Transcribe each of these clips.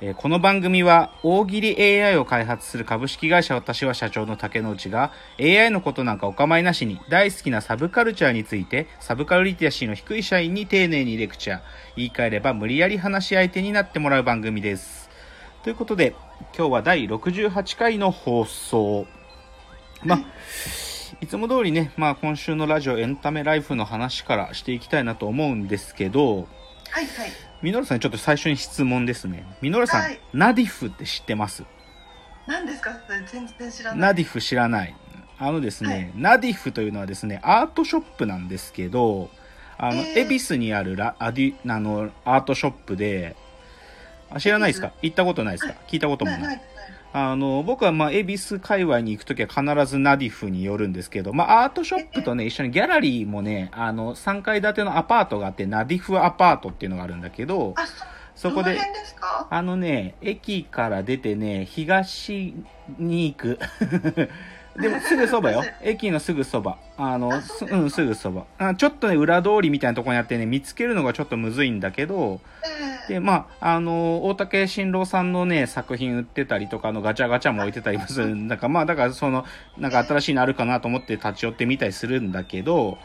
えこの番組は大喜利 AI を開発する株式会社私は社長の竹之内が AI のことなんかお構いなしに大好きなサブカルチャーについてサブカルリテラシーの低い社員に丁寧にレクチャー言い換えれば無理やり話し相手になってもらう番組ですということで今日は第68回の放送まあいつも通りね、まあ、今週のラジオエンタメライフの話からしていきたいなと思うんですけどはいはい。ミノルさんにちょっと最初に質問ですね。ミノルさん、はい。ナディフって知ってます？何ですか？全然知らない。ナディフ知らない。あのですね、はい。ナディフというのはですね、アートショップなんですけど、あの、えー。恵比寿にあるラアディあのアートショップで、あ知らないですか？行ったことないですか？聞いたこともない。あの、僕はまあ、恵比寿界隈に行くときは必ずナディフに寄るんですけど、まあ、アートショップとね、一緒にギャラリーもね、あの、3階建てのアパートがあって、ナディフアパートっていうのがあるんだけど、あ、そそこであのね、駅から出てね、東に行く。でも、すぐそばよ。駅のすぐそば。あの、すうん、すぐそば。あちょっとね、裏通りみたいなところにあってね、見つけるのがちょっとむずいんだけど、えで、まあ、あの、大竹新郎さんのね、作品売ってたりとか、あの、ガチャガチャも置いてたりもする。なんか、まあ、だから、その、なんか新しいのあるかなと思って立ち寄ってみたりするんだけど、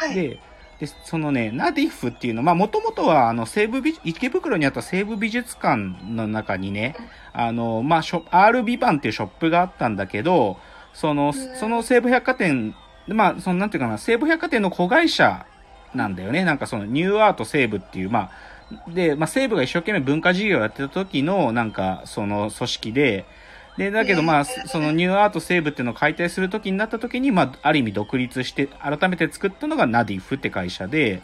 ー、はい。で、で、そのね、ナディフっていうのは、まあ、もともとは、あの、西武美、池袋にあった西武美術館の中にね、あの、まあ、ショ R ビバンっていうショップがあったんだけど、その、その西武百貨店、まあ、その、なんていうかな、西武百貨店の子会社なんだよね。なんかその、ニューアート西武っていう、まあ、で、まあ、西武が一生懸命文化事業をやってた時の、なんか、その組織で、で、だけどまあ、そのニューアート西武っていうのを解体する時になった時に、まあ、ある意味独立して、改めて作ったのがナディフって会社で、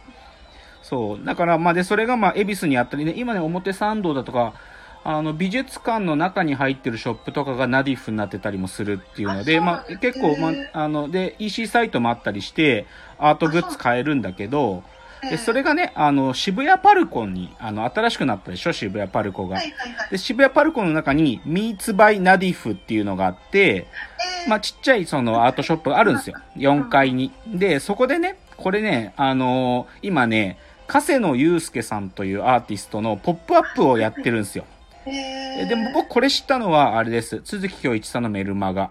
そう。だから、まあ、で、それがまあ、恵比寿にあったりね、今ね、表参道だとか、あの、美術館の中に入ってるショップとかがナディフになってたりもするっていうので、まあ、結構、まあ、あの、で、EC サイトもあったりして、アートグッズ買えるんだけど、で、それがね、あの、渋谷パルコに、あの、新しくなったでしょ、渋谷パルコが。で、渋谷パルコの中に、ミーツバイナディフっていうのがあって、えー、まあ、ちっちゃいそのアートショップがあるんですよ。4階に。で、そこでね、これね、あのー今ね、加瀬野祐介さんというアーティストのポップアップをやってるんですよ。えー、でも僕これ知ったのはあれです。鈴木京一さんのメルマガ。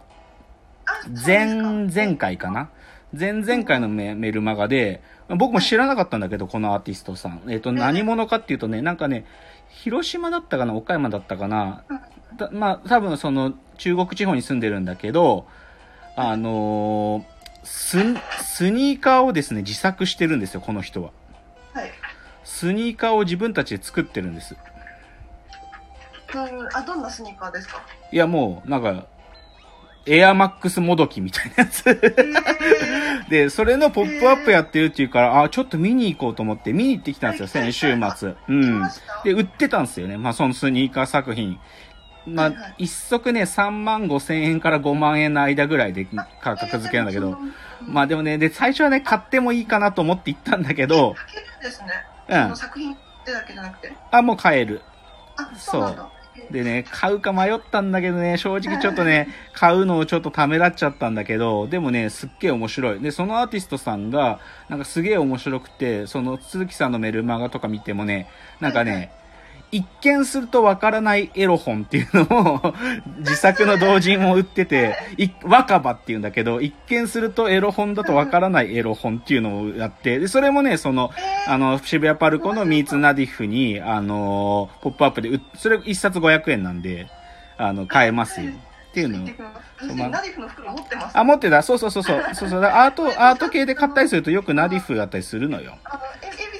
前、々回かな？前々回のメメルマガで、僕も知らなかったんだけど、このアーティストさん。えっ、と、何者かっていうとね、なんかね、広島だったかな岡山だったかなだまあ、多分その、中国地方に住んでるんだけど、あのース、スニーカーをですね、自作してるんですよ、この人は。はい。スニーカーを自分たちで作ってるんです。うん、あ、どんなスニーカーですか？いや、もう、なんか、エアマックスもどきみたいなやつ。えー、で、それのポップアップやってるっていうから、あ、ちょっと見に行こうと思って見に行ってきたんですよ、はい先週末。う来んで、売ってたんですよね。まあ、そのスニーカー作品。まあ一足ね、3万5千円から5万円の間ぐらいで価格付けなんだけど、まあでもね、で、最初はね、買ってもいいかなと思って行ったんだけど、書けるんですね。うん作品ってだけじゃなくて？あ、もう買える。あ、そう。でね、買うか迷ったんだけどね、正直ちょっとね、買うのをちょっとためらっちゃったんだけど、でもね、すっげえ面白い。で、そのアーティストさんが、なんかすげえ面白くて、その鈴木さんのメルマガとか見てもね、なんかね、一見するとわからないエロ本っていうのを自作の同人も売ってて、い若葉っていうんだけど、一見するとエロ本だとわからないエロ本っていうのをやって、で、それもね、その、えー、あの、渋谷パルコのミーツナディフに、あのポップアップで売っ、それ一冊500円なんで、あの、買えますよ。っていうのを。ナディフの袋持ってます。あ、持ってたそうそうそうそう。そうそう。アート、アート系で買ったりするとよくナディフだったりするのよ。あ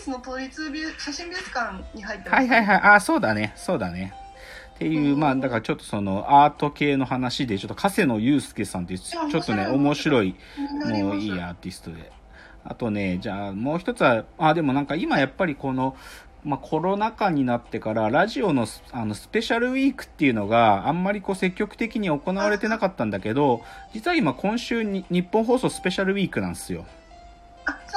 の、え恵比寿の統一美写真美術館に入ってます。はいはいはい。あ、そうだね。そうだね。っていう、まあ、だからちょっとその、アート系の話で、ちょっと、加瀬野祐介さんっていう、ちょっとね、面白い、もういいアーティストで。あとね、じゃあもう一つは、あ、でもなんか今やっぱりこの、まあ、コロナ禍になってから、ラジオのスあのスペシャルウィークっていうのがあんまりこう積極的に行われてなかったんだけど、実は今今週に日本放送スペシャルウィークなんですよ。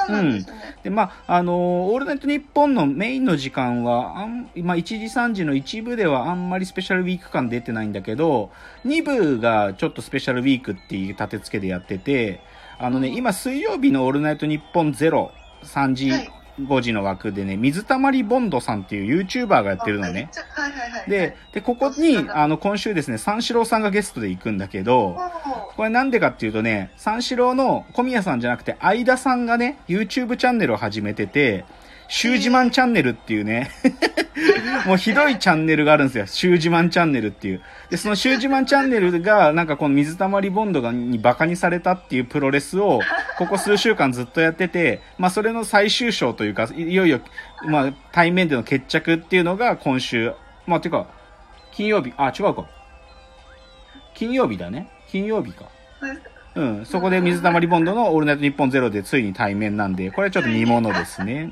そうなんですね。で、まあ、あのーオールナイトニッポンのメインの時間は、あんまあ、1時3時の一部ではあんまりスペシャルウィーク感出てないんだけど、2部がちょっとスペシャルウィークっていう立て付けでやってて、あのね、今水曜日のオールナイトニッポンゼロ、3時、5時の枠でね、水溜りボンドさんっていう YouTuber がやってるのね。あ。はいはいはい。で、で、ここに、あの、今週ですね、三四郎さんがゲストで行くんだけど、おこれなんでかっていうとね、三四郎の小宮さんじゃなくて、相田さんがね、YouTube チャンネルを始めてて、シュージマンチャンネルっていうね、もうひどいチャンネルがあるんですよ。シュージマンチャンネルっていう。で、そのシュージマンチャンネルが、なんかこの水溜りボンドがにバカにされたっていうプロレスを、ここ数週間ずっとやってて、まあそれの最終章というか、いいよいよ、まあ対面での決着っていうのが今週、まあてか、金曜日、あ、違うか。金曜日だね。金曜日か。うん、そこで水溜りボンドのオールナイトニッポンゼロでついに対面なんで、これはちょっと見ものですね。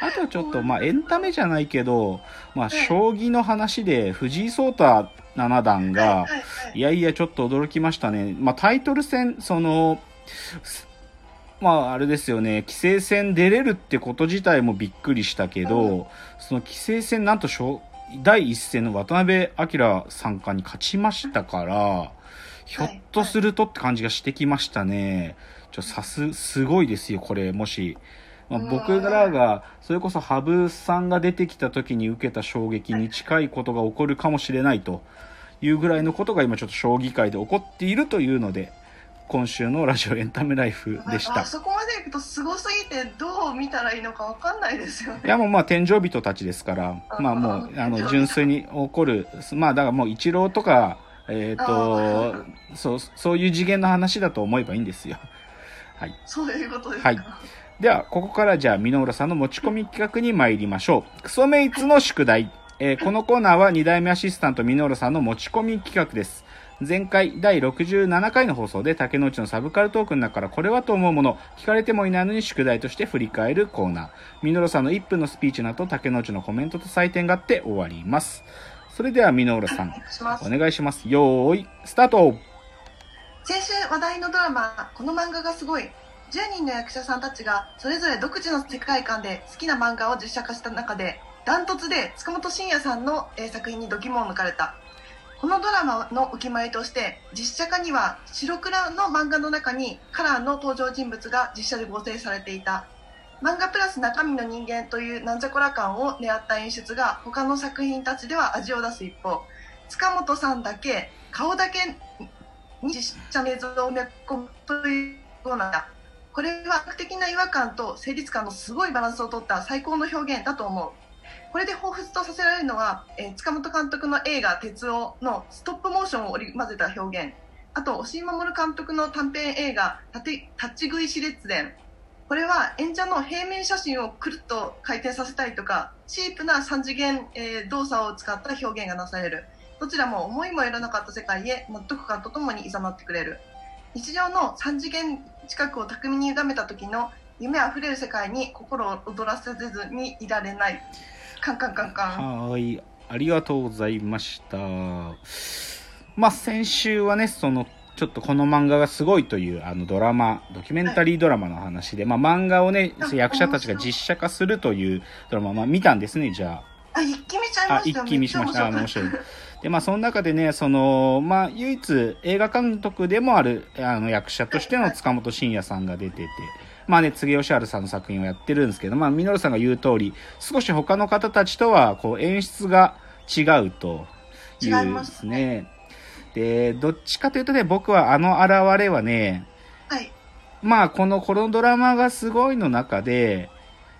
あとちょっと、まあ、エンタメじゃないけど、まあ、将棋の話で、藤井聡太七段が、はいやいや、ちょっと驚きましたね。まあ、タイトル戦、その、すまあ、あれですよね、棋聖戦出れるってこと自体もびっくりしたけど、うんその棋聖戦、なんと将第一戦の渡辺明三冠に勝ちましたから、ひょっとするとって感じがしてきましたね。ちょ、さす、すごいですよ、これ、もし。まあ、うん僕らが、それこそ羽生さんが出てきた時に受けた衝撃に近いことが起こるかもしれないというぐらいのことが今ちょっと将棋界で起こっているというので、今週のラジオエンタメライフでしたあ。そこまでいくとすごすぎてどう見たらいいのかわかんないですよね。いやもうまあ天井人たちですから、まあもうあの純粋に起こる、まあだからもう一郎とか、えっ、と、そう、そういう次元の話だと思えばいいんですよ。はい。そういうことですか。はいでは、ここからじゃあ、箕浦さんの持ち込み企画に参りましょう。クソメイツの宿題。えーこのコーナーは2代目アシスタント箕浦さんの持ち込み企画です。前回第67回の放送で竹之内のサブカルトークの中からこれはと思うもの、聞かれてもいないのに宿題として振り返るコーナー。箕浦さんの1分のスピーチの後、竹之内のコメントと採点があって終わります。それでは箕浦さんお、願いしますお。願いします。よーい、スタート先週話題のドラマ「この漫画がすごい」10人の役者さんたちがそれぞれ独自の世界観で好きな漫画を実写化した中でダントツで塚本慎也さんの作品に度肝を抜かれた。このドラマのお決まりとして実写化には白黒の漫画の中にカラーの登場人物が実写で合成されていた。漫画プラス中身の人間というなんじゃこら感を狙った演出が他の作品たちでは味を出す一方塚本さんだけ顔だけに実写の映像を埋め込むというようなこれは悪的な違和感と成立感のすごいバランスを取った最高の表現だと思う。これで彷彿とさせられるのは、えー塚本監督の映画「鉄夫」のストップモーションを織り交ぜた表現。あと押井守監督の短編映画「立ち食い死列伝」これは演者の平面写真をくるっと回転させたりとかチープな3次元、えー動作を使った表現がなされる。どちらも思いもよらなかった世界へ納得感とともに誘ってくれる。日常の3次元近くを巧みに歪めた時の夢あふれる世界に心を躍らせずにいられないカンカンカンカンはーい、ありがとうございました。まあ、先週はね、その、ちょっとこの漫画がすごいというあのドラマ、ドキュメンタリードラマの話で、まあ漫画をね、あ役者たちが実写化するというドラマ、まあ見たんですね、じゃあ。あ一気見しちゃいあま、した一気見しました。面白い。で、まあ、その中でね、その、まあ、唯一映画監督でもある、あの、役者としての塚本慎也さんが出てて、まあね、柘義治さんの作品をやってるんですけど、まあ、稔さんが言う通り、少し他の方たちとは、こう、演出が違うというますね。で、どっちかというとね、僕はあの現れはね、たはい。まあ、この、このドラマがすごいの中で、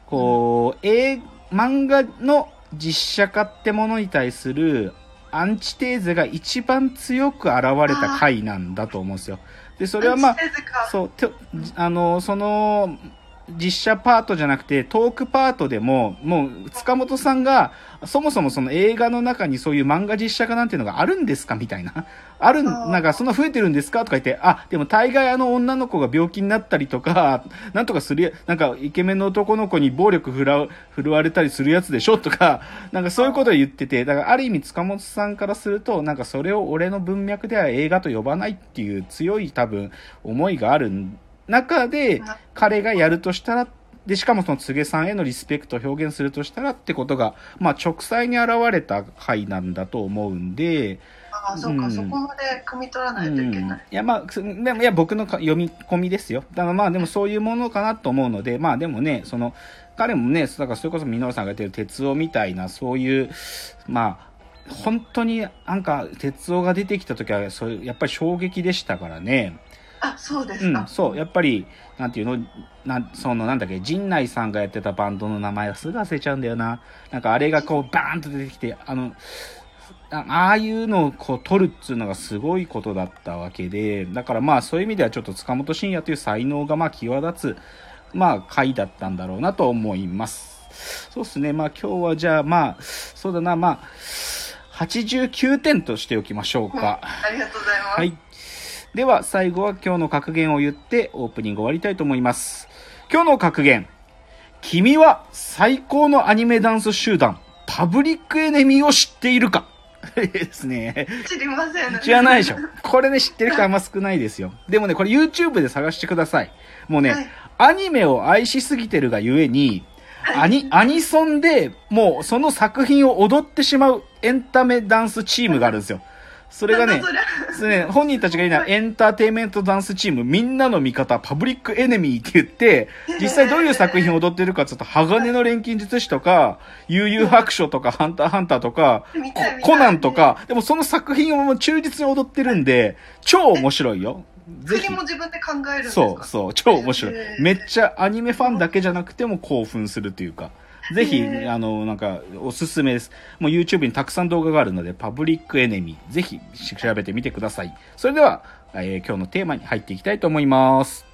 こう、映漫画の実写化ってものに対するアンチテーゼが一番強く現れた回なんだと思うんですよ。で、それはまあそう、てあの、その、実写パートじゃなくて、トークパートでも、もう、塚本さんが、そもそもその映画の中にそういう漫画実写化なんていうのがあるんですかみたいな。あるなんか、そんな増えてるんですかとか言って、あ、でも大概あの女の子が病気になったりとか、なんとかするや、なんか、イケメンの男の子に暴力振らう、振るわれたりするやつでしょとか、なんかそういうことを言ってて、だからある意味塚本さんからすると、なんかそれを俺の文脈では映画と呼ばないっていう強い多分思いがあるん中であ彼がやるとしたら、で、しかもその柘植さんへのリスペクトを表現するとしたらってことが、まあ直裁に現れた回なんだと思うんで、ああ、そうか、うんそこまで汲み取らないといけうんない。いや、まあ、すでも、いや、僕のか読み込みですよ。だからまあ、でもそういうものかなと思うので、まあでもね、その、彼もね、だからそれこそミノルさんが言ってる鉄夫みたいな、そういう、まあ、本当になんか、鉄夫が出てきた時は、そう、やっぱり衝撃でしたからね。あ、そうですか。うん、そう、やっぱり、なんていうの、なん、その、なんだっけ、陣内さんがやってたバンドの名前はすぐ忘れちゃうんだよな。なんかあれがこう、バーンと出てきて、あの、あああいうのをこう取るっていうのがすごいことだったわけで、だからまあそういう意味ではちょっと塚本慎也という才能がまあ際立つ、まあ回だったんだろうなと思います。そうですね、まあ今日はじゃあまあ、そうだな、まあ、89点としておきましょうか。ありがとうございます。はい。では、最後は今日の格言を言ってオープニング終わりたいと思います。今日の格言。君は最高のアニメダンス集団、パブリックエネミーを知っているか ですね。知りません。知らないでしょ。これね、知ってる人あんま少ないですよ。でもね、これ YouTube で探してください。もうね、はいアニメを愛しすぎてるがゆえに、アニ、アニソンでもうその作品を踊ってしまうエンタメダンスチームがあるんですよ。それがねね、本人たちが言うのはエンターテインメントダンスチーム、みんなの味方、パブリックエネミーって言って、実際どういう作品を踊ってるかって言うと、鋼の錬金術師とか、悠々白書とか、ハンターハンターとかコナンとか、でもその作品を忠実に踊ってるんで、超面白いよ。ぜひ。国。も自分で考えるんですか？そうそう、超面白い。めっちゃアニメファンだけじゃなくても興奮するというか。ぜひ、あの、なんか、おすすめです。もう YouTube にたくさん動画があるので、パブリックエネミー、ぜひ調べてみてください。それでは、えー今日のテーマに入っていきたいと思います。